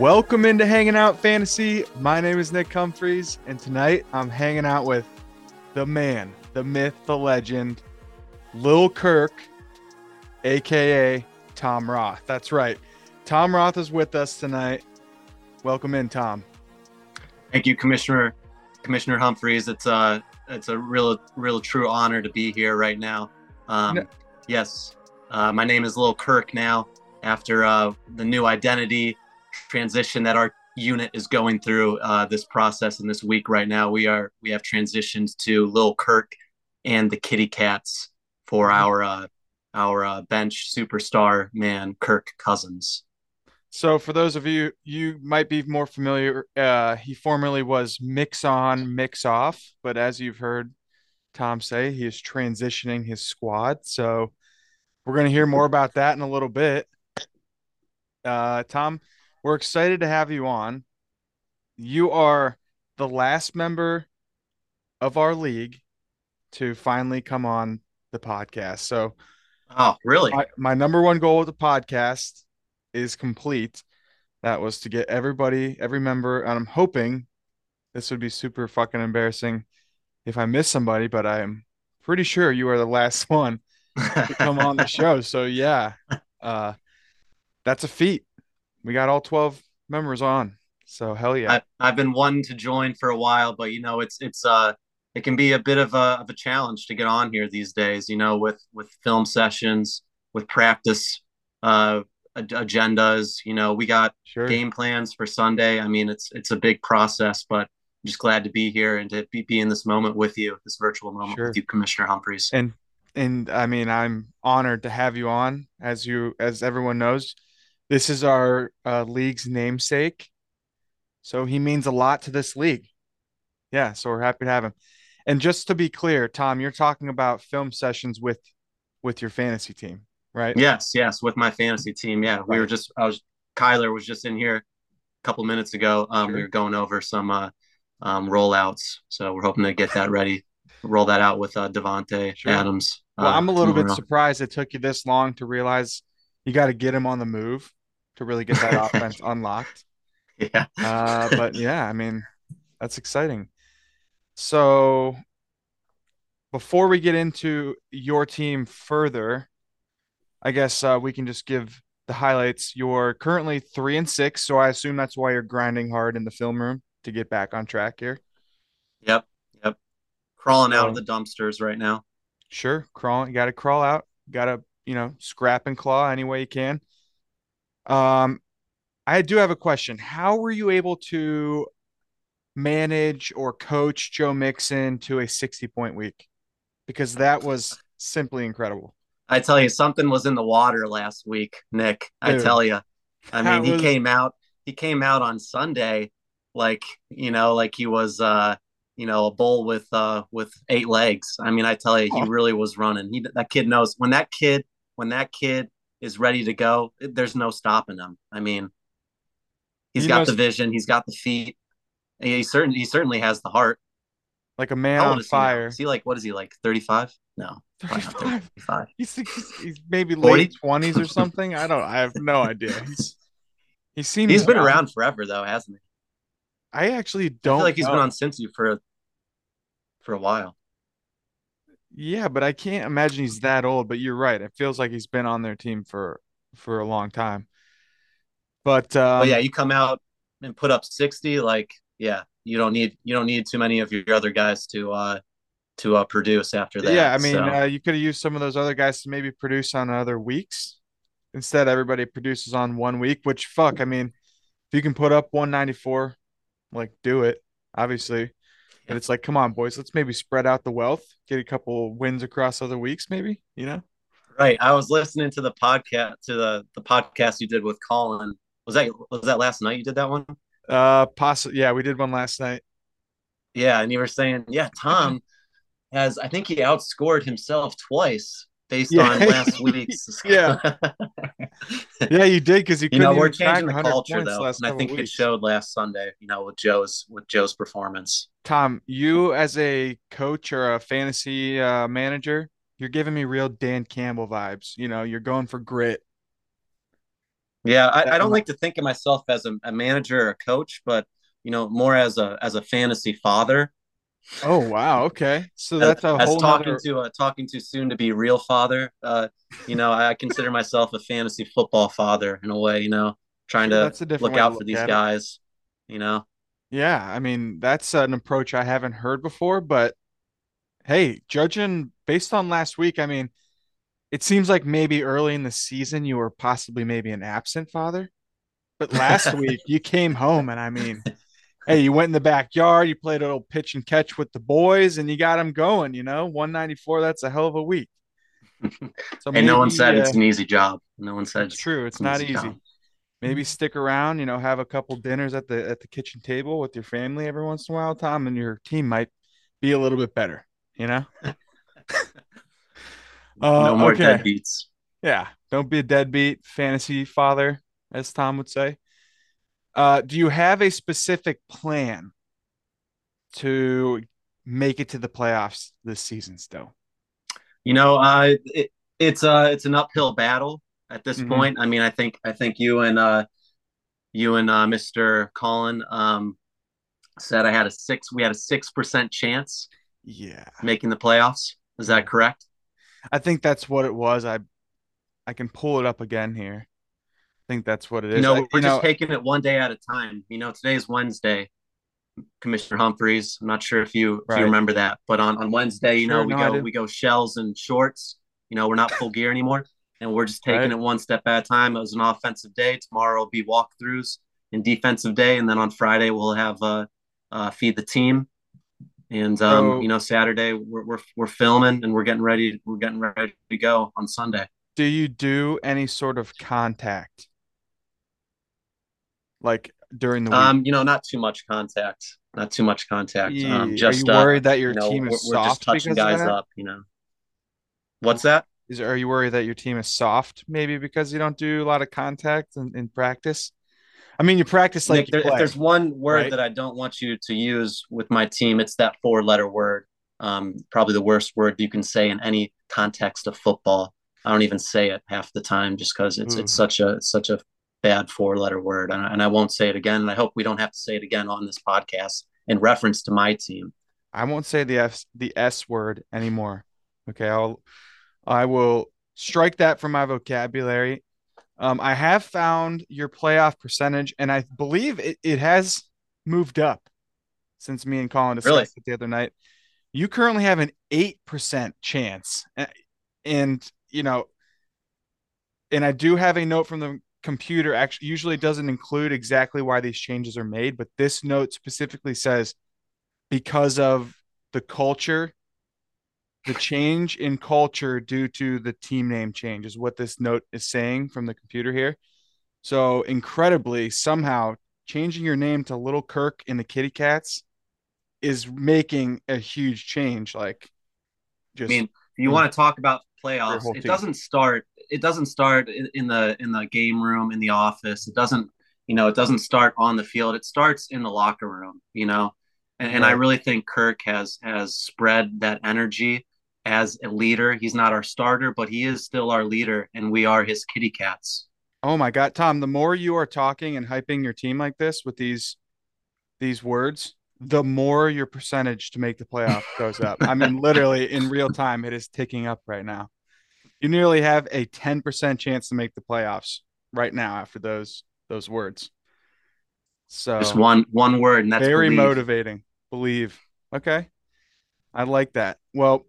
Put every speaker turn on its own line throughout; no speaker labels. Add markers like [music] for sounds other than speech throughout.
Welcome into Hanging Out Fantasy. My name is Nick Humphreys, and tonight I'm hanging out with the man, the myth, the legend, Lil Kirk, aka Tom Roth. That's right. Tom Roth is with us tonight. Welcome in, Tom.
Thank you, Commissioner Commissioner Humphreys. It's a it's a real real true honor to be here right now. Um,
No-
Yes, uh, my name is Lil Kirk now. After uh, the new identity transition that our unit is going through uh, this process in this week right now, we are we have transitioned to Lil Kirk and the Kitty Cats for our uh, our uh, bench superstar man Kirk Cousins.
So, for those of you you might be more familiar, uh, he formerly was Mix On, Mix Off, but as you've heard Tom say, he is transitioning his squad. So, we're going to hear more about that in a little bit. Uh, Tom, we're excited to have you on. You are the last member of our league to finally come on the podcast. So,
Oh, really?
my, my number one goal with the podcast is complete. That was to get everybody, every member, and I'm hoping this would be super fucking embarrassing if I miss somebody, but I'm pretty sure you are the last [laughs] one to come on the [laughs] show. So yeah, uh, that's a feat. We got all 12 members on. So hell yeah.
I, I've been wanting to join for a while, but you know, it's it's uh it can be a bit of a of a challenge to get on here these days. You know, with with film sessions, with practice uh agendas. You know, we got
Sure.
game plans for Sunday. I mean, it's it's a big process, but I'm just glad to be here and to be, be in this moment with you, this virtual moment
Sure.
with you, Commissioner Humphreys.
and and I mean I'm honored to have you on as you as everyone knows this is our uh, league's namesake so he means a lot to this league yeah so we're happy to have him and just to be clear Tom you're talking about film sessions with with your fantasy team right
Yes, yes, with my fantasy team. Yeah, we were just I was Kyler was just in here a couple minutes ago. Um, we were going over some uh, um, rollouts, so we're hoping to get that ready, roll that out with uh, Davante
Sure.
Adams.
well
uh,
I'm a little bit surprised it took you this long to realize you got to get him on the move to really get that [laughs] offense unlocked
yeah,
Uh, but yeah, I mean, that's exciting. So before we get into your team further, I guess uh, we can just give the highlights. You're currently three and six, so I assume that's why you're grinding hard in the film room to get back on track here.
yep, yep. Crawling out of the dumpsters right now.
Sure, crawling. You got to crawl out. Got to you know scrap and claw any way you can. Um, I do have a question. How were you able to manage or coach Joe Mixon to a 60 point week? Because that was simply incredible.
I tell you, something was in the water last week, Nick. I tell you. I mean, he
was-
came out. He came out on Sunday, like you know, like he was, uh, you know, a bull with uh with eight legs. I mean, I tell you, he really was running. He that kid knows when that kid when that kid is ready to go. There's no stopping him. I mean, he's
He
got the vision. He's got the feet. He certainly he certainly has the heart.
Like a man on
is he
fire.
Is he like what is he like? Thirty five? No,
35.
35. [laughs]
He's, he's, he's maybe
40?
late 20s or something. I don't, I have no idea. He's, he seems
He's been
young.
around forever though, hasn't he?
I actually don't
feel like he's
know.
been on Cincy for for a while.
Yeah, but I can't imagine he's that old. But you're right. It feels like he's been on their team for for a long time. But um,
but yeah, you come out and put up 60, like yeah, you don't need you don't need too many of your other guys to uh to uh produce after that.
yeah, I mean,
So,
uh, you could have used some of those other guys to maybe produce on other weeks. Instead, everybody produces on one week. Which fuck, I mean, if you can put up 194, like do it. Obviously, and it's like, come on, boys, let's maybe spread out the wealth, get a couple wins across other weeks, maybe. You know?
right. I was listening to the podcast to the the podcast you did with Colin. Was that was that last night you did that one?
Uh, possibly. Yeah, we did one last night.
Yeah, and you were saying, yeah, Tom has I think he outscored himself twice based
Yeah.
on last week's. [laughs]
Yeah. [laughs] Yeah, you did because you
you
couldn't
know we're changing the culture though, and I think it showed last Sunday. You know, with Joe's with Joe's performance.
Tom, you as a coach or a fantasy uh, manager, you're giving me real Dan Campbell vibes. You know, you're going for grit.
Yeah, I, I don't like to think of myself as a, a manager or a coach, but you know, more as a as a fantasy father.
Oh wow, okay. So that's a
as
whole
talking
nother...
to a talking to soon to be real father. Uh, you know, I consider myself a fantasy football father in a way. You know, trying to
that's a different
look
way to
out for these
at it.
guys. You know,
Yeah, I mean, that's an approach I haven't heard before, but hey, judging based on last week, I mean, it seems like maybe early in the season you were possibly maybe an absent father, but last [laughs] week you came home and I mean, hey, you went in the backyard, you played a little pitch and catch with the boys, and you got them going. You know, 194, that's a hell of a week. [laughs] So
and no one said
maybe
it's
uh,
an easy job. No one said
it's
it's
true. It's
an
not
easy job.
easy. Maybe stick around, you know, have a couple dinners at the at the kitchen table with your family every once in a while, Tom, and your team might be a little bit better, you know? [laughs] Uh,
No more
okay.
deadbeats.
Yeah. Don't be a deadbeat fantasy father, as Tom would say. Uh, do you have a specific plan to make it to the playoffs this season still?
You know, uh, it, it's uh, it's an uphill battle at this
hmm
point. I mean, I think I think you and uh, you and uh, Mr. Colin um, said I had a six. We had a six percent chance
Yeah.
making the playoffs. Is that correct?
I think that's what it was. I I can pull it up again here. I think that's what it is.
You
is. I,
know, we're
you
just
know,
taking it one day at a time. You know, today is Wednesday. Commissioner Humphreys. I'm not sure if you if you remember that, but on on Wednesday, you know,
Sure,
we
no,
go we go shells and shorts. You know, we're not full gear anymore, and we're just taking
Right.
it one step at a time. It was an offensive day. Tomorrow will be walkthroughs and defensive day, and then on Friday we'll have uh, uh feed the team. And um, you know, Saturday we're, we're we're filming and we're getting ready. We're getting ready to go on Sunday.
do you do any sort of contact like during the week?
Um, you know, not too much contact. Not too much contact. Um,
Ye- Are you
just uh,
worried that your
you know,
team
we're,
is
we're just
soft
touching guys up. You know, what's that?
Is are you worried that your team is soft maybe because you don't do a lot of contact in, in practice? I mean, you practice like
Nick,
you
if there's one word
right?
that I don't want you to use with my team, it's that four letter word. Um, probably the worst word you can say in any context of football. I don't even say it half the time just because it's
Ooh.
it's such a it's such a bad four letter word, and, and I won't say it again. And I hope we don't have to say it again on this podcast in reference to my team.
I won't say the S the S word anymore. Okay, I'll I will strike that from my vocabulary. Um, I have found your playoff percentage, and I believe it, it has moved up since me and Colin
Really,
discussed it the other night. You currently have an 8% chance. A- And, you know, and I do have a note from the computer. Actually, usually doesn't include exactly why these changes are made, but this note specifically says because of the culture, the change in culture due to the team name change is what this note is saying from the computer here. So incredibly, somehow changing your name to Little Kirk in the Kitty Cats is making a huge change. Like
I mean, if you want to talk about playoffs, it
team.
doesn't start. It doesn't start in, in the in the game room in the office. It doesn't. You know, it doesn't start on the field. It starts in the locker room. You know, and, and I really think Kirk has has spread that energy as a leader. He's not our starter, but he is still our leader, and we are his kitty cats.
Oh my God, Tom, the more you are talking and hyping your team like this with these these words, the more your percentage to make the playoff [laughs] goes up. I mean, literally in real time, it is ticking up right now. You nearly have a 10% chance to make the playoffs right now after those those words. So just
one one word, and that's
very
believe.
motivating. Believe. Okay. I like that. Well,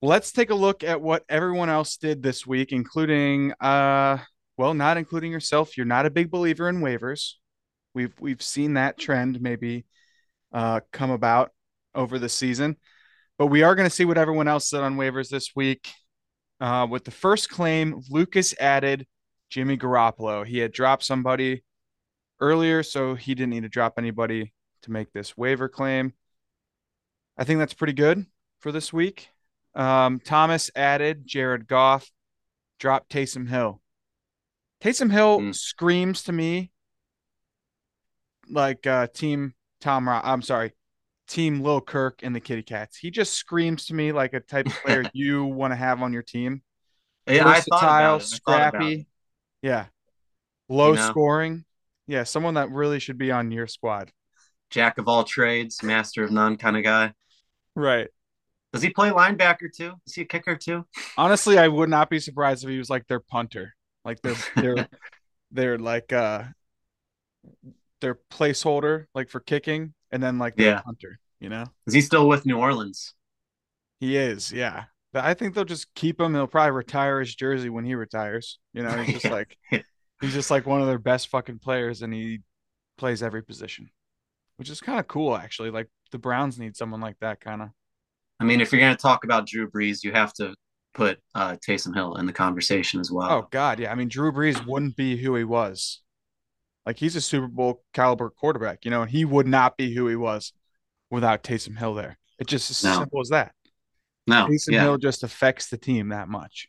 let's take a look at what everyone else did this week, including uh well, not including yourself. You're not a big believer in waivers. We've we've seen that trend maybe uh come about over the season. But we are going to see what everyone else said on waivers this week. Uh, with the first claim, Lucas added Jimmy Garoppolo. He had dropped somebody earlier, so he didn't need to drop anybody to make this waiver claim. I think that's pretty good for this week. Um, Thomas added Jared Goff, dropped Taysom Hill. Taysom Hill
Mm.
screams to me like uh, Team Tom. Ro- I'm sorry, Team Lil Kirk and the Kitty Cats. He just screams to me like a type of player [laughs] you want to have on your team.
Yeah,
Versatile,
about it. I thought
scrappy. Yeah. Low
you know?
scoring. Yeah, someone that really should be on your squad.
Jack of all trades, master of none kind of guy.
Right.
Does he play linebacker too? Is he a kicker too?
Honestly, I would not be surprised if he was like their punter. Like their their [laughs] they're they're like uh their placeholder, like for kicking, and then like
Yeah.
punter, you know?
Is he still with New Orleans?
He is, yeah. But I think they'll just keep him. They'll probably retire his jersey when he retires. You know, he's just
Yeah. [laughs]
like he's just like one of their best fucking players and he plays every position. Which is kind of cool actually. Like the Browns need someone like that kind of.
I mean, if you're going to talk about Drew Brees, you have to put uh, Taysom Hill in the conversation as well.
Oh god, yeah. I mean Drew Brees wouldn't be who he was. Like he's a Super Bowl caliber quarterback, you know, and he would not be who he was without Taysom Hill there. It's just as
No.
simple as that.
no,
Taysom
yeah,
Hill just affects the team that much.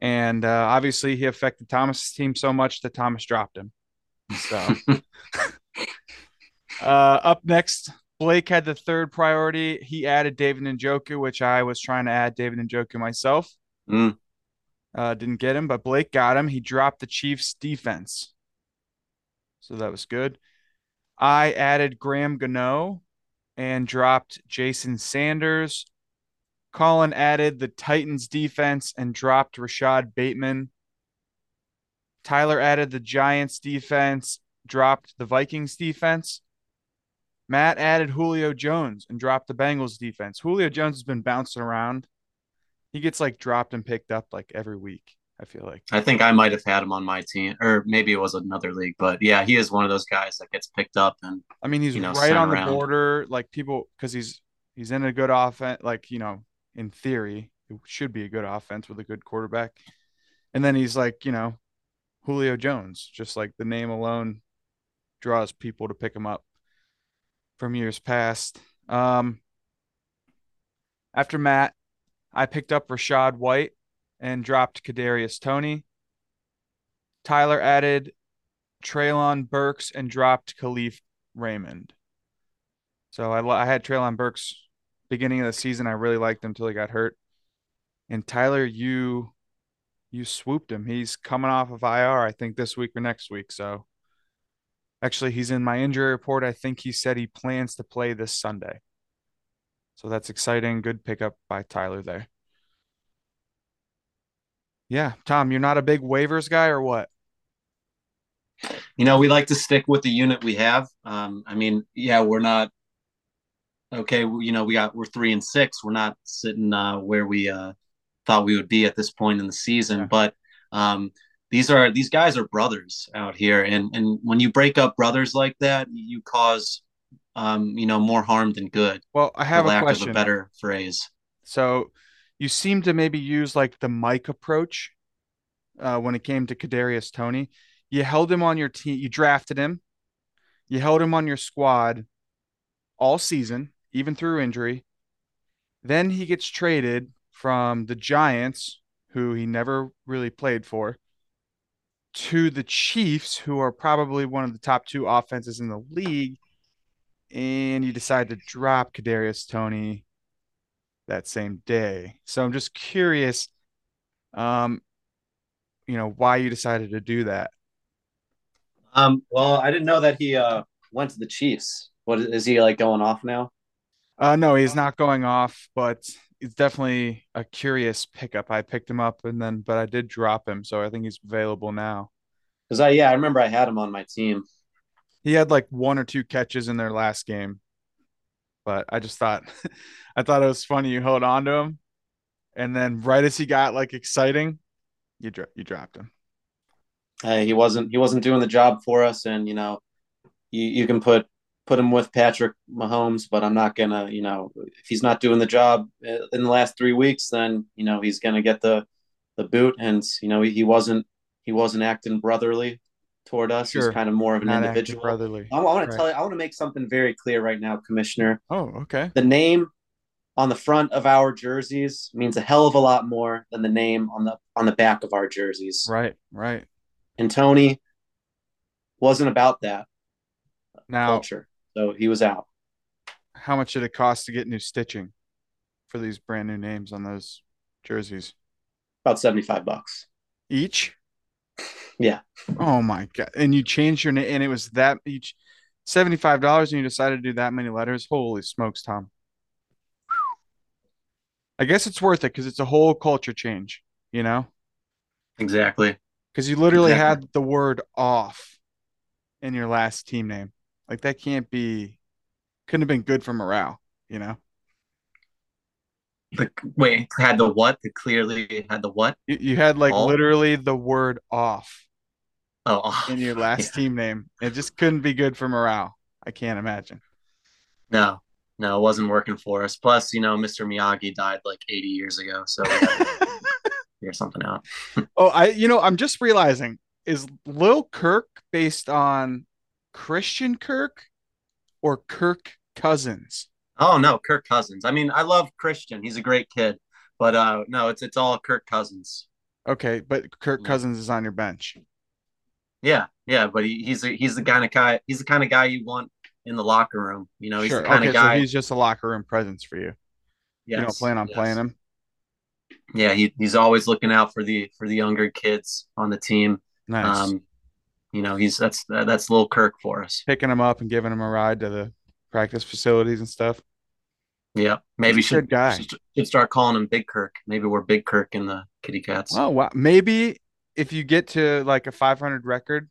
And uh, obviously, he affected Thomas's team so much that Thomas dropped him. So, [laughs] uh, up next, Blake had the third priority. He added David Njoku, which I was trying to add David Njoku myself.
Mm.
Uh, didn't get him, but Blake got him. He dropped the Chiefs' defense. So that was good. I added Graham Gano and dropped Jason Sanders. Colin added the Titans defense and dropped Rashod Bateman. Tyler added the Giants defense, dropped the Vikings defense. Matt added Julio Jones and dropped the Bengals defense. Julio Jones has been bouncing around. He gets like dropped and picked up like every week, I feel like.
I think I might have had him on my team, or maybe it was another league. But yeah, he is one of those guys that gets picked up, and
I mean, he's
you know,
right on the
around.
border, like people, because he's he's in a good offense. Like you know, in theory, it should be a good offense with a good quarterback. And then he's like, you know, Julio Jones, just like the name alone draws people to pick him up from years past. Um, after Matt, I picked up Rachaad White and dropped Kadarius Toney. Tyler added Treylon Burks and dropped Kalif Raymond. So I, I had Treylon Burks beginning of the season. I really liked him until he got hurt. And Tyler, you you swooped him. He's coming off of IR, I think this week or next week. So actually, he's in my injury report. I think he said he plans to play this Sunday. So that's exciting. Good pickup by Tyler there. Yeah, Tom, you're not a big waivers guy or what?
you know, we like to stick with the unit we have. Um, I mean, yeah, we're not okay. You know, we got we're three and six. We're not sitting uh, where we uh, thought we would be at this point in the season,
Yeah.
but um, these are these guys are brothers out here, and and when you break up brothers like that, you cause um, you know more harm than good.
Well, I have a
lack
question.
of a better phrase.
So you seem to maybe use like the Mike approach uh, when it came to Kadarius Toney. You held him on your team. You drafted him. You held him on your squad all season, even through injury. Then he gets traded from the Giants, who he never really played for, to the Chiefs, who are probably one of the top two offenses in the league. And you decide to drop Kadarius Toney that same day. So I'm just curious, um, you know, why you decided to do that.
Um, well, I didn't know that he uh, went to the Chiefs. What is he like going off now?
Uh, no, he's not going off, but it's definitely a curious pickup. I picked him up and then, but I did drop him, so I think he's available now.
Because I yeah, I remember I had him on my team.
He had like one or two catches in their last game, but I just thought, [laughs] I thought it was funny. You held on to him, and then right as he got like exciting, you dro- you dropped him.
Uh, he wasn't he wasn't doing the job for us, and you know, you you can put put him with Patrick Mahomes, but I'm not gonna you know if he's not doing the job uh, in the last three weeks, then you know he's gonna get the the boot, and you know he, he wasn't he wasn't acting brotherly toward us.
Sure.
He's kind of more of an
Not
individual.
brotherly.
I, want to tell you, I want to make something very clear right now, Commissioner.
Oh, okay.
The name on the front of our jerseys means a hell of a lot more than the name on the on the back of our jerseys.
Right, right.
And Toney wasn't about that
Now,
culture, so he was out.
how much did it cost to get new stitching for these brand new names on those jerseys?
About seventy five bucks.
Each?
Yeah.
Oh my god! And you changed your name, and it was that each seventy five dollars, and you decided to do that many letters. Holy smokes, Tom! I guess it's worth it because it's a whole culture change, you know.
Exactly.
Because you literally
Exactly.
had the word off in your last team name. Like that can't be, couldn't have been good for morale, you know.
The wait had the what? The clearly had the what?
You, you had like
All?
literally the word off
Oh, [laughs]
in your [laughs]
off. Yeah.
last team name. It just couldn't be good for morale. I can't imagine.
No, no, it wasn't working for us. Plus, you know, Mr. Miyagi died like 80 years ago, so we had [laughs] to figure something out.
Oh, I you know, I'm just realizing is Lil Kirk based on Christian Kirk or Kirk Cousins?
Oh no, Kirk Cousins. I mean, I love Christian. He's a great kid, but uh no, it's it's all Kirk Cousins.
Okay, but Kirk Cousins is on your bench.
Yeah, yeah. But he, he's a, he's the kind of guy. He's the kind of guy you want in the locker room. You know, he's the
Sure.
kind of
Okay, so he's just a locker room presence for you. You don't plan on playing him.
yeah. He he's always looking out for the for the younger kids on the team.
Nice.
Um, you know, he's that's that's little Kirk for us.
Picking him up and giving him a ride to the practice facilities and stuff.
Yeah, maybe should
guy.
should should start calling him Big Kirk. Maybe we're Big Kirk in the Kitty Cats.
Oh wow. Maybe if you get to like a 500 record,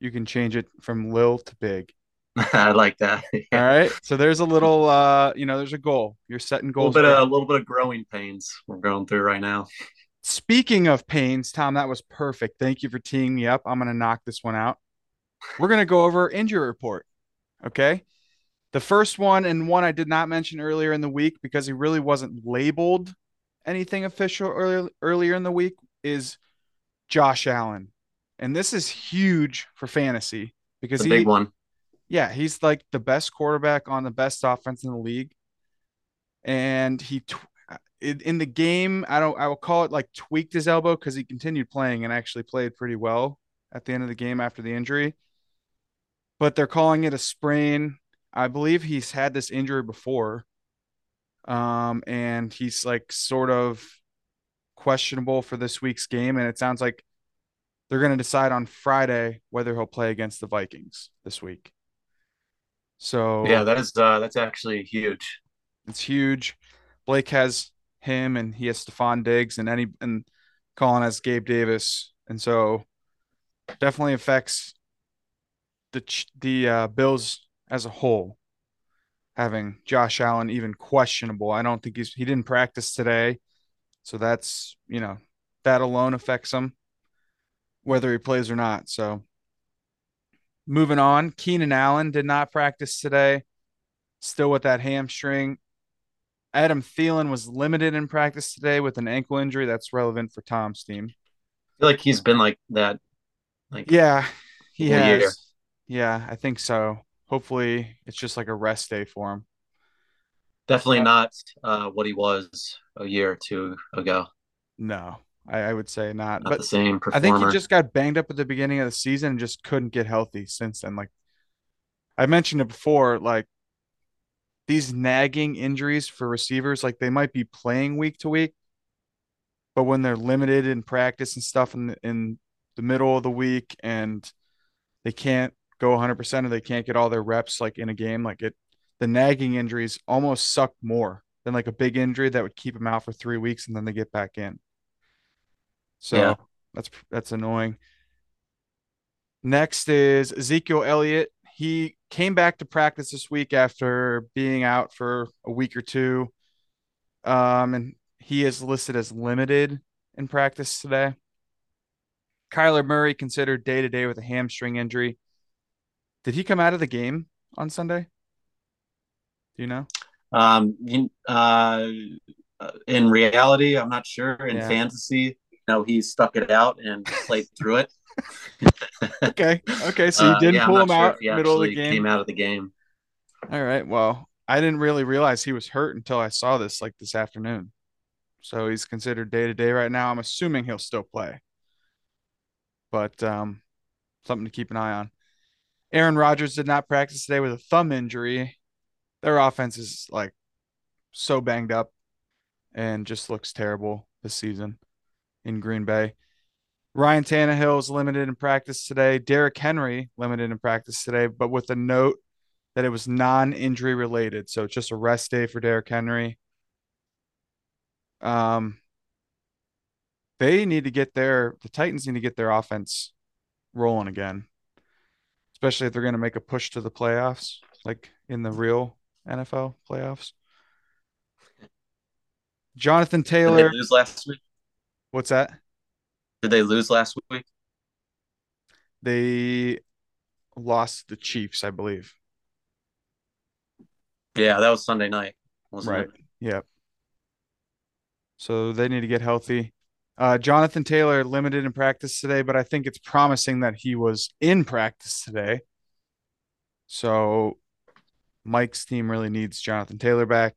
you can change it from Lil to Big. [laughs]
I like that.
All [laughs]
Yeah.
right. So there's a little uh, you know, there's a goal. You're setting
A little
goals
bit of a little bit of growing pains we're going through right now.
Speaking of pains, Tom, that was perfect. Thank you for teeing me up. I'm going to knock this one out. We're going to go over injury report. Okay. The first one and one I did not mention earlier in the week because he really wasn't labeled anything official earlier earlier in the week is Josh Allen. And this is huge for fantasy because
The big
he
one.
yeah, he's like the best quarterback on the best offense in the league. And he in the game, I don't I will call it like tweaked his elbow because he continued playing and actually played pretty well at the end of the game after the injury. But they're calling it a sprain. I believe he's had this injury before. Um, and he's like sort of questionable for this week's game. And it sounds like they're going to decide on Friday whether he'll play against the Vikings this week. So yeah,
that is uh that's actually huge.
it's huge. Blake has him and he has Stefon Diggs and any and Colin has Gabe Davis. And so definitely affects the the uh, Bills as a whole having Josh Allen even questionable. I don't think he's he didn't practice today. So that's, you know, that alone affects him whether he plays or not. So moving on, Keenan Allen did not practice today, still with that hamstring. Adam Thielen was limited in practice today with an ankle injury. That's relevant for Tom's team.
I feel like he's been like that like
Yeah, he
all year.
has. Yeah, I think so. Hopefully, it's just like a rest day for him.
Definitely not uh what he was a year or two ago.
no, I, I would say not.
Not
But
the same Performer.
I think he just got banged up at the beginning of the season and just couldn't get healthy since then. Like I mentioned it before, like these nagging injuries for receivers, like they might be playing week to week, but when they're limited in practice and stuff in the, in the middle of the week and they can't go 100% or they can't get all their reps like in a game, like it, the nagging injuries almost suck more than like a big injury that would keep them out for three weeks and then they get back in. So
Yeah.
that's that's annoying. Next is Ezekiel Elliott. He came back to practice this week after being out for a week or two. Um, and he is listed as limited in practice today. Kyler Murray considered day to day with a hamstring injury. Did he come out of the game on Sunday? Do you know?
Um you, uh in reality, I'm not sure. In
Yeah.
fantasy, you know, he stuck it out and played through it. [laughs]
Okay. Okay. So you
Uh,
didn't
yeah,
pull him
sure
out middle of the game.
came out of the game.
All right. Well, I didn't really realize he was hurt until I saw this like this afternoon. So he's considered day to day right now. I'm assuming he'll still play, but um, something to keep an eye on. Aaron Rodgers did not practice today with a thumb injury. Their offense is like so banged up and just looks terrible this season in Green Bay. Ryan Tannehill is limited in practice today. Derrick Henry limited in practice today, but with a note that it was non-injury related. So it's just a rest day for Derrick Henry. Um, they need to get their the Titans need to get their offense rolling again, especially if they're going to make a push to the playoffs, like in the real NFL playoffs. Jonathan
Did
Taylor,
they lose last week?
what's that?
Did they lose last week?
They lost the Chiefs, I believe.
Yeah, that was Sunday night,
Right.
it?
Yep. So they need to get healthy. Uh, Jonathan Taylor limited in practice today, but I think it's promising that he was in practice today. So Mike's team really needs Jonathan Taylor back.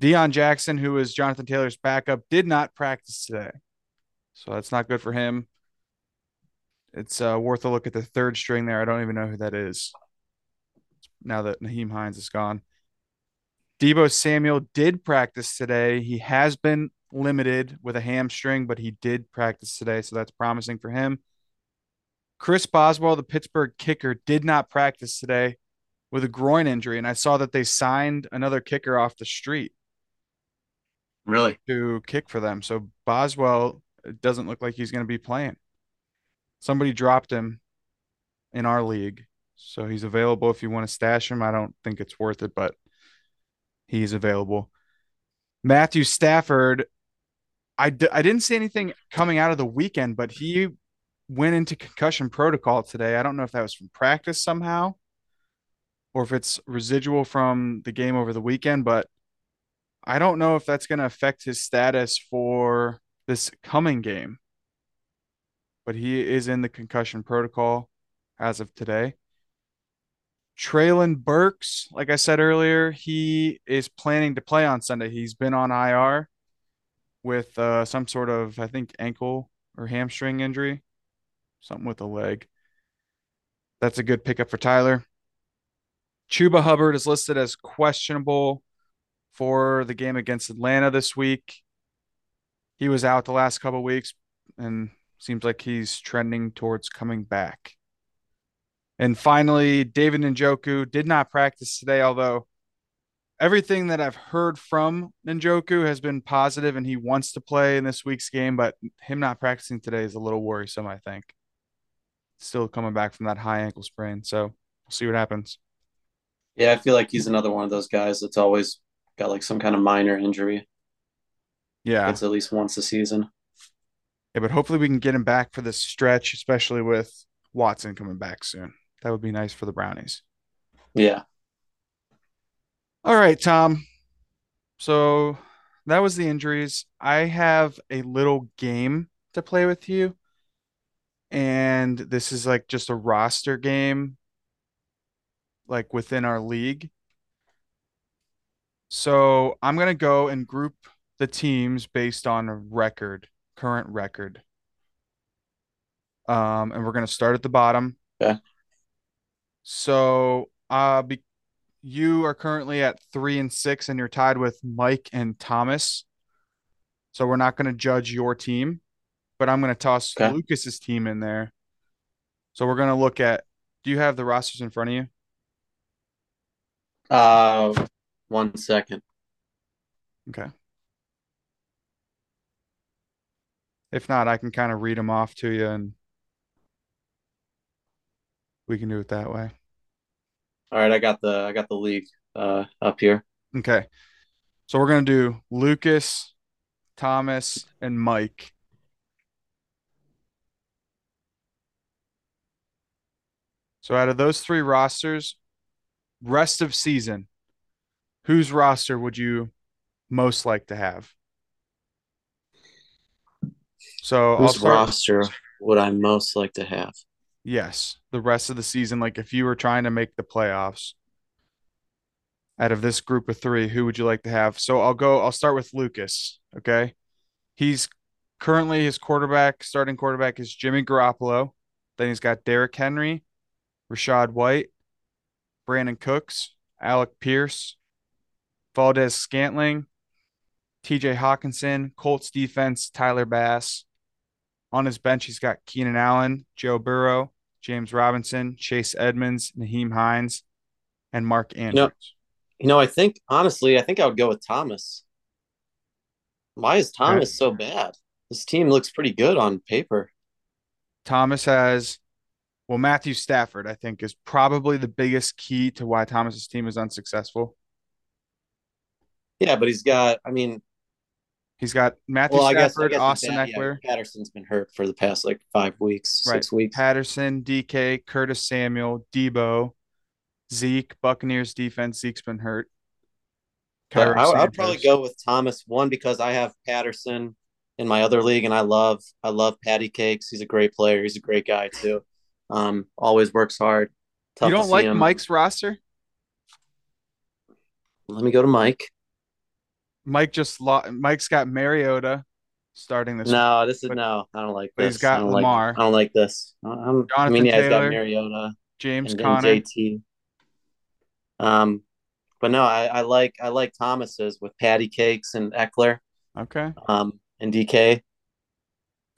Deon Jackson, who is Jonathan Taylor's backup, did not practice today. So that's not good for him. It's uh, worth a look at the third string there. I don't even know who that is now that Nyheim Hines is gone. Deebo Samuel did practice today. He has been limited with a hamstring, but he did practice today, so that's promising for him. Chris Boswell, the Pittsburgh kicker, did not practice today with a groin injury, and I saw that they signed another kicker off the street
Really?
to kick for them. So Boswell it doesn't look like he's going to be playing. Somebody dropped him in our league, so he's available if you want to stash him. I don't think it's worth it, but he's available. Matthew Stafford, I d- I didn't see anything coming out of the weekend, but he went into concussion protocol today. I don't know if that was from practice somehow or if it's residual from the game over the weekend, but I don't know if that's going to affect his status for this coming game. But he is in the concussion protocol as of today. Treylon Burks, like I said earlier, he is planning to play on Sunday. He's been on IR with uh, some sort of, I think, ankle or hamstring injury, something with a leg. That's a good pickup for Tyler. Chuba Hubbard is listed as questionable for the game against Atlanta this week. He was out the last couple weeks and seems like he's trending towards coming back. And finally, David Njoku did not practice today, although everything that I've heard from Njoku has been positive and he wants to play in this week's game, but him not practicing today is a little worrisome, I think. Still coming back from that high ankle sprain. So we'll see what happens.
Yeah, I feel like he's another one of those guys that's always got like some kind of minor injury.
Yeah.
It's at least once a season.
Yeah, but hopefully we can get him back for this stretch, especially with Watson coming back soon. That would be nice for the Brownies.
Yeah.
All right, Tom. So that was the injuries. I have a little game to play with you. And this is like just a roster game, like within our league. So I'm going to go and group the teams based on record, current record. Um, and we're going to start at the bottom.
Okay.
So, uh, be, you are currently at three and six, and you're tied with Mike and Thomas. So we're not going to judge your team, but I'm going to toss
Okay.
Lucas's team in there. So we're going to look at. Do you have the rosters in front of you?
Uh, one second.
Okay. If not, I can kind of read them off to you, and we can do it that way.
All right, I got the I got the league uh up here.
Okay. So we're going to do Lucas, Thomas, and Mike. So out of those three rosters, rest of season, whose roster would you most like to have? So
Whose roster would I most like to have?
Yes, the rest of the season, like if you were trying to make the playoffs, out of this group of three, who would you like to have? So I'll go, I'll start with Lucas. Okay. He's currently his quarterback, starting quarterback is Jimmy Garoppolo. Then he's got Derrick Henry, Rachaad White, Brandin Cooks, Alec Pierce, Valdes-Scantling, TJ Hockenson, Colts defense, Tyler Bass. On his bench, he's got Keenan Allen, Joe Burrow, James Robinson, Chase Edmonds, Nyheim Hines, and Mark Andrews.
You know, you know, I think honestly, I think I would go with Thomas. Why is Thomas so bad? This team looks pretty good on paper.
Thomas has, well, Matthew Stafford, I think, is probably the biggest key to why Thomas's team is unsuccessful.
Yeah, but he's got, I mean,
he's got Matthew well, Stafford, I guess, I guess Austin Ekeler.
Yeah, Patterson's been hurt for the past like five weeks, right. six weeks.
Patterson, DK, Curtis Samuel, Deebo, Zeke, Buccaneers defense. Zeke's been hurt.
I, I'd probably go with Thomas one because I have Patterson in my other league, and I love I love Patty Cakes. He's a great player. He's a great guy too. Um, always works hard.
Tough you don't like him. Mike's roster?
Let me go to Mike.
Mike just lost. Mike's got Mariota starting this.
No, week, this is but, no. I don't like this.
He's got
I
Lamar.
Like, I don't like this. I'm, I mean, yeah, Taylor, he's got Mariota,
James Conner, JT.
Um, but no, I, I like I like Thomas's with Patty Cakes and Ekeler.
Okay.
Um, and DK.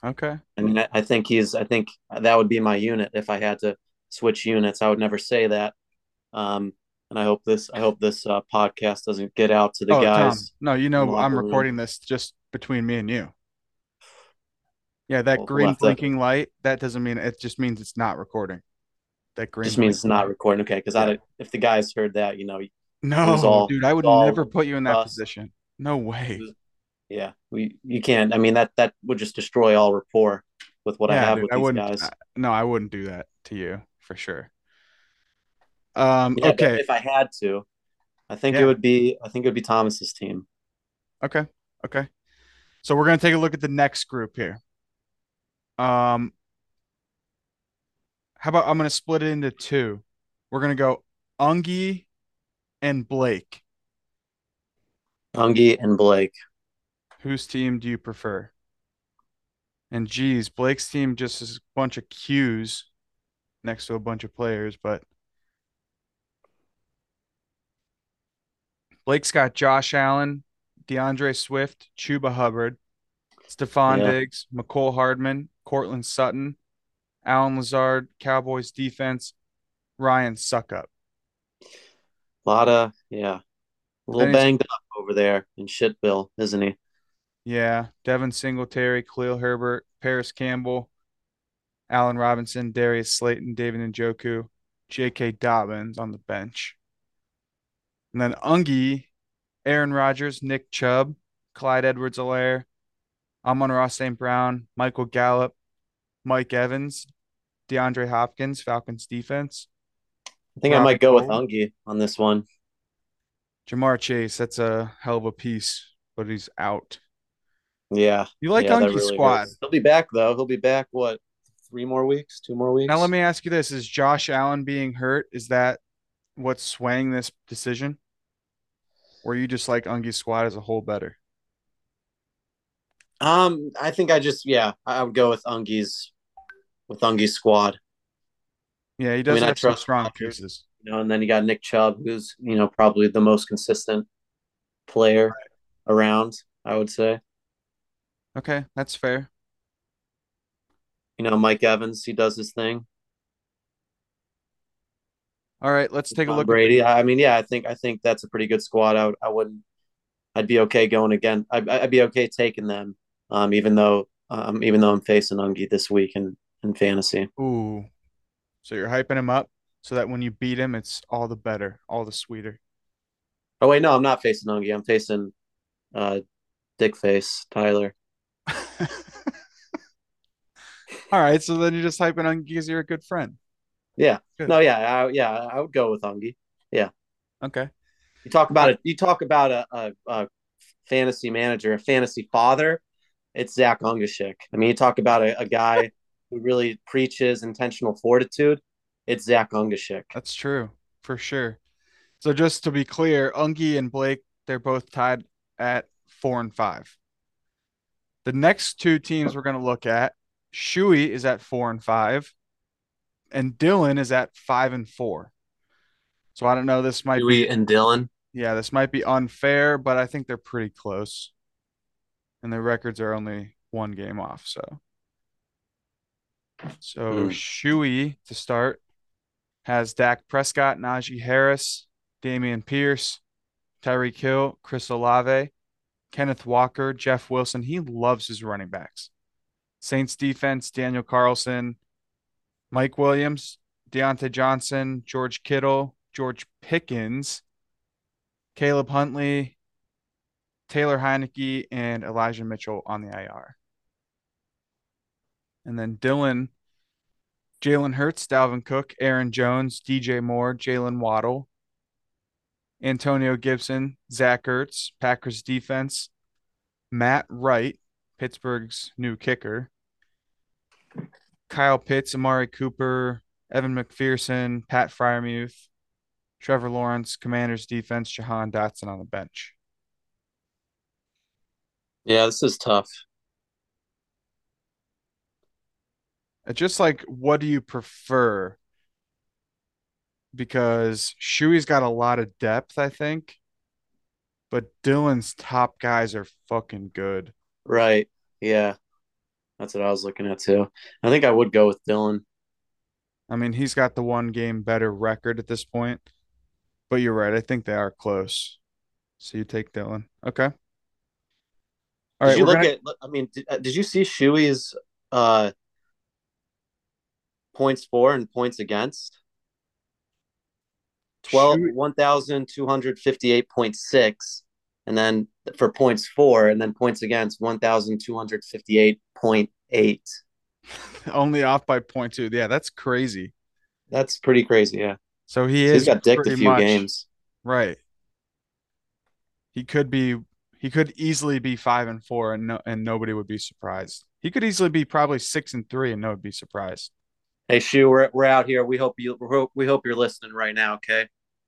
Okay.
I mean, I, I think he's. I think that would be my unit if I had to switch units. I would never say that. Um, and I hope this. I hope this uh, podcast doesn't get out to the oh, guys. Tom,
no, you know, I'm recording this just between me and you. Yeah, that well, green blinking light. That doesn't mean it. Just means it's not recording.
That green just means it's not recording. Okay, because yeah. I if the guys heard that, you know,
no, all, dude, I would never put you in that position. No way.
Yeah, we you can't. I mean that that would just destroy all rapport with what yeah, I have dude, with I these guys. I,
no, I wouldn't do that to you for sure. Um.
Yeah,
okay.
If I had to, I think yeah. it would be. I think it would be Thomas's team.
Okay. Okay. So we're gonna take a look at the next group here. Um. How about I'm gonna split it into two. We're gonna go Ungi and Blake.
Ungi and Blake.
Whose team do you prefer? And geez, Blake's team just is a bunch of Qs next to a bunch of players, but Blake's got Josh Allen, D'Andre Swift, Chuba Hubbard, Stefon yeah. Diggs, Mecole Hardman, Courtland Sutton, Allen Lazard, Cowboys defense, Ryan Succop.
A lot of yeah, a little banged up over there in Shitville, isn't he?
Yeah, Devin Singletary, Khalil Herbert, Parris Campbell, Allen Robinson, Darius Slayton, David Njoku, J.K. Dobbins on the bench. And then Ungi, Aaron Rodgers, Nick Chubb, Clyde Edwards Helaire, Amon-Ra St. Brown, Michael Gallup, Mike Evans, DeAndre Hopkins, Falcons defense.
I think Robert I might go Cole. with Ungi on this one.
Ja'Marr Chase, that's a hell of a piece, but he's out.
Yeah.
You like
yeah,
really squad.
Hurts. He'll be back though. He'll be back what three more weeks, two more weeks.
Now let me ask you this. Is Josh Allen being hurt? Is that what's swaying this decision? Or you just like Ungi squad as a whole better?
Um, I think I just yeah, I would go with Ungi's with Ungi's squad.
Yeah, he does I mean, have some strong pieces.
You know, and then you got Nick Chubb, who's you know probably the most consistent player right. around. I would say.
Okay, that's fair.
You know, Mike Evans, he does his thing.
All right, let's take
Tom
a look.
Brady. I mean, yeah, I think I think that's a pretty good squad. I would, I wouldn't. I'd be okay going again. I'd, I'd be okay taking them, um, even though um, even though I'm facing Ungi this week in in fantasy.
Ooh, so you're hyping him up so that when you beat him, it's all the better, all the sweeter.
Oh wait, no, I'm not facing Ungi. I'm facing uh, Dick Face Tyler. [laughs]
All right, so then you're just hyping on because you're a good friend.
Yeah. Good. No, yeah, I, yeah, I would go with Ungi. Yeah.
Okay.
You talk about it. You talk about a, a, a, fantasy manager, a fantasy father. It's Zach Ungashik. I mean, you talk about a, a guy who really preaches intentional fortitude. It's Zach Ungashik.
That's true for sure. So just to be clear, Ungi and Blake, they're both tied at four and five. The next two teams we're going to look at, Shui is at four and five, and Dylan is at five and four. So I don't know. This might
Shui
be
and Dylan.
Yeah, this might be unfair, but I think they're pretty close, and their records are only one game off. So So
Hmm.
Shuey to start has Dak Prescott, Najee Harris, Dameon Pierce, Tyreek Hill, Chris Olave, Kenneth Walker, Jeff Wilson. He loves his running backs. Saints defense, Daniel Carlson, Mike Williams, Diontae Johnson, George Kittle, George Pickens, Caleb Huntley, Taylor Heinicke, and Elijah Mitchell on the IR. And then Dylan, Jalen Hurts, Dalvin Cook, Aaron Jones, DJ Moore, Jaylen Waddle, Antonio Gibson, Zach Ertz, Packers defense, Matt Wright, Pittsburgh's new kicker, Kyle Pitts, Amari Cooper, Evan McPherson, Pat Freiermuth, Trevor Lawrence, Commanders defense, Jahan Dotson on the bench.
Yeah, this is tough.
Just like, what do you prefer? Because Shuey's got a lot of depth, I think, but Dylan's top guys are fucking good.
Right. Yeah. That's what I was looking at too. I think I would go with Dylan.
I mean, he's got the one game better record at this point, but you're right. I think they are close. So you take Dylan. Okay. All
Did
right.
you look
gonna-
at? I mean, did, uh, did you see Shuey's uh, points for and points against? 12, 1,258.6. And then for points for, and then points against 1,258.8. [laughs]
only off by point two. Yeah, that's crazy.
That's pretty crazy. Yeah.
So he
So
is
he's got dicked a few
much-
games.
Right. He could be he could easily be five and four and no and nobody would be surprised. He could easily be probably six and three and no would be surprised.
Hey, Shu, we're, we're out here. We hope you we hope, we hope you're listening right now. Okay,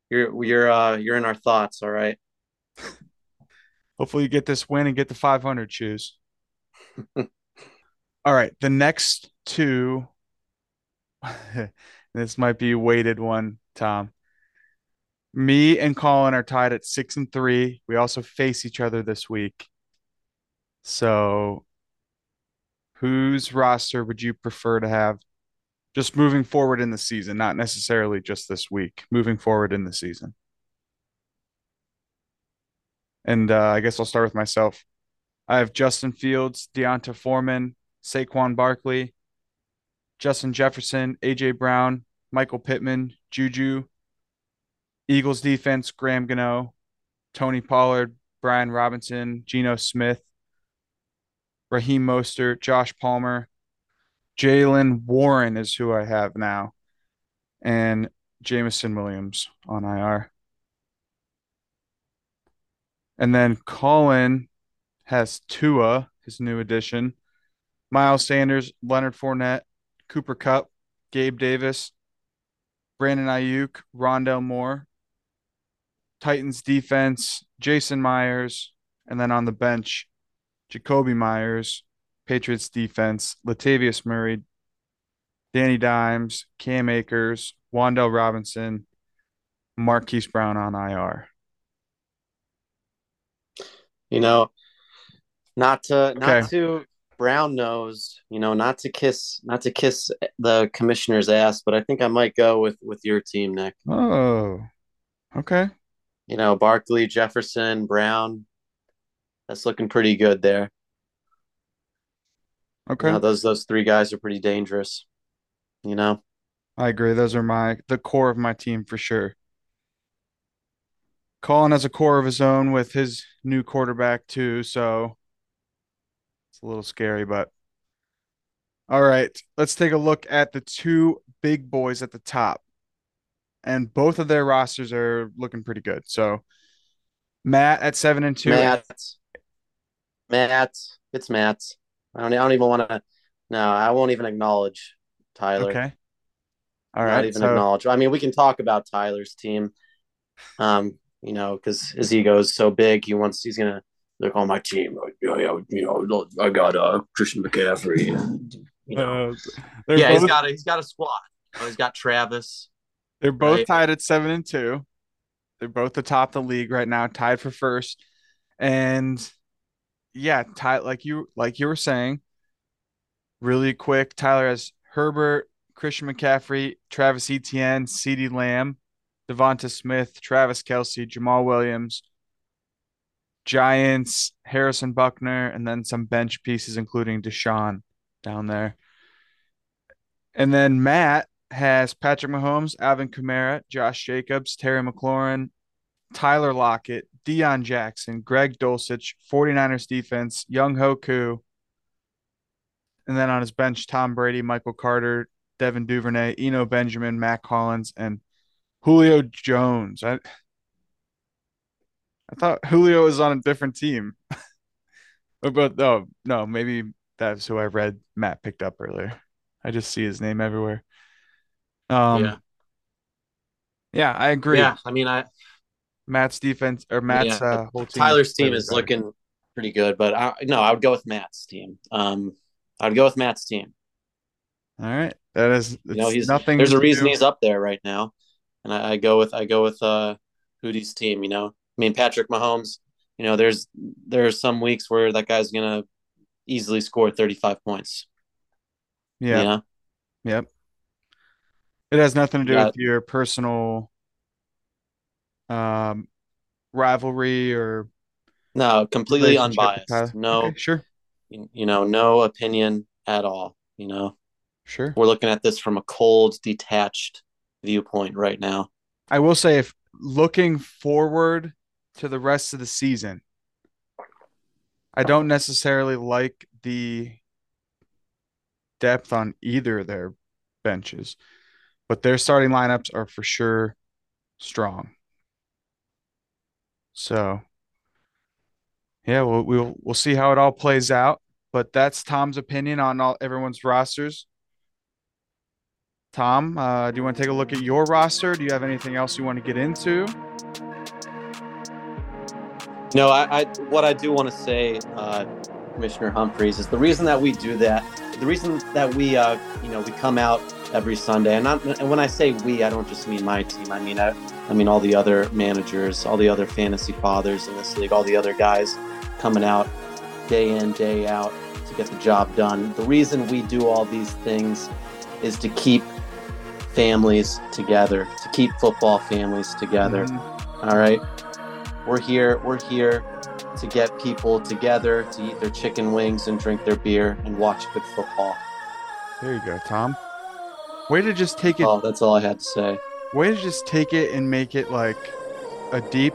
you're you're uh you're in our thoughts. All right. [laughs]
Hopefully you get this win and get the 500 shoes. [laughs] All right, the next two [laughs] this might be a weighted one, Tom. Me and Colin are tied at 6 and 3. We also face each other this week. So whose roster would you prefer to have just moving forward in the season, not necessarily just this week, moving forward in the season? And uh, I guess I'll start with myself. I have Justin Fields, D'Onta Foreman, Saquon Barkley, Justin Jefferson, AJ Brown, Michael Pittman, Juju, Eagles defense, Graham Gano, Tony Pollard, Brian Robinson, Geno Smith, Raheem Mostert, Josh Palmer, Jaylen Warren is who I have now, and Jameson Williams on IR. And then Colin has Tua, his new addition, Miles Sanders, Leonard Fournette, Cooper Kupp, Gabe Davis, Brandon Aiyuk, Rondale Moore, Titans defense, Jason Myers, and then on the bench, Jakobi Meyers, Patriots defense, Latavius Murray, Danny Dimes, Cam Akers, Wan'Dale Robinson, Marquise Brown on IR.
You know, not to
Okay.
not to brown nose. You know, not to kiss not to kiss the commissioner's ass, but I think I might go with with your team, Nick.
Oh, okay.
You know, Barkley, Jefferson, Brown. That's looking pretty good there.
Okay.
You know, those those three guys are pretty dangerous. You know.
I agree. Those are my the core of my team for sure. Colin has a core of his own with his new quarterback too, so it's a little scary, but all right. Let's take a look at the two big boys at the top. And both of their rosters are looking pretty good. So Matt at seven and two.
Matt. Matt. It's Matt. I don't I don't even want to no, I won't even acknowledge Tyler.
Okay. All
Not
right.
even
so-
acknowledge. I mean, we can talk about Tyler's team. Um, you know, because his ego is so big, he wants he's gonna look on my team. Yeah, yeah, you know, I got uh Christian McCaffrey. And, [laughs] you know,
uh, they're
yeah, he's
both-
got a, he's got a squad. Oh, he's got Travis.
They're both
right?
tied at seven and two. They're both atop the league right now, tied for first. And yeah, Ty, like you like you were saying, really quick. Tyler has Herbert, Christian McCaffrey, Travis Etienne, CeeDee Lamb, DeVonta Smith, Travis Kelce, Jamaal Williams, Giants, Harrison Butker, and then some bench pieces, including Deshaun down there. And then Matt has Patrick Mahomes, Alvin Kamara, Josh Jacobs, Terry McLaurin, Tyler Lockett, Deon Jackson, Greg Dulcich, 49ers defense, Younghoe Koo. And then on his bench, Tom Brady, Michael Carter, Devin Duvernay, Eno Benjamin, Matt Collins, and Julio Jones. I I thought Julio was on a different team. [laughs] but oh no, maybe that's who I read Matt picked up earlier. I just see his name everywhere. Um
yeah.
Yeah, I agree.
Yeah, I mean, I
Matt's defense or Matt's
yeah,
uh, whole team.
Tyler's team is
better.
looking pretty good, but I, no, I would go with Matt's team. Um, I'd go with Matt's team.
All right, that is
You know, he's
nothing.
There's a reason
do-
he's up there right now, and I, I go with I go with uh Hootie's team. You know, I mean Patrick Mahomes. You know, there's there's some weeks where that guy's gonna easily score 35 points.
Yeah,
You know?
yep. It has nothing to do
Yeah.
with your personal um rivalry or
No, completely unbiased. No,
Okay, sure,
you know, no opinion at all. You know,
sure.
we're looking at this from a cold, detached viewpoint right now.
I will say, if looking forward to the rest of the season, I don't necessarily like the depth on either of their benches, but their starting lineups are for sure strong. So, yeah, we'll we'll we'll see how it all plays out. But that's Tom's opinion on all everyone's rosters. Tom, uh, do you want to take a look at your roster? Do you have anything else you want to get into?
No, I, I what I do want to say, uh, Commissioner Humphreys, is the reason that we do that. The reason that we, uh, you know, we come out every Sunday, and, not, and when I say we, I don't just mean my team. I mean, I, I mean all the other managers, all the other fantasy fathers in this league, all the other guys coming out day in, day out to get the job done. The reason we do all these things is to keep families together, to keep football families together.
Mhm.
All right. We're here. We're here to get people together to eat their chicken wings and drink their beer and watch good football.
There you go, Tom. Way to just take it.
Oh, that's all I had to say.
Way to just take it and make it like a deep,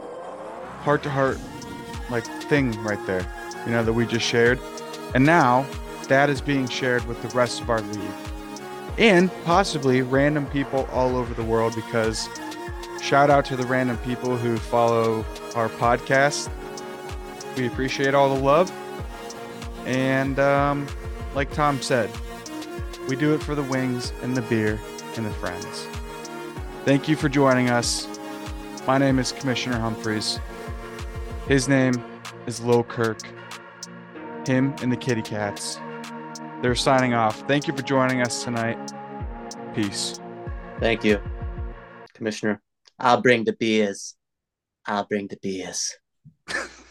heart to heart, like thing right there. You know that we just shared, and now that is being shared with the rest of our league, and possibly random people all over the world. Because shout out to the random people who follow our podcast. We appreciate all the love, and um, like Tom said, we do it for the wings and the beer and the friends. Thank you for joining us. My name is Commissioner Humphreys. His name is Lil Kirk. Him and the kitty cats. They're signing off. Thank you for joining us tonight. Peace.
Thank you, Commissioner. I'll bring the beers. I'll bring the beers. [laughs]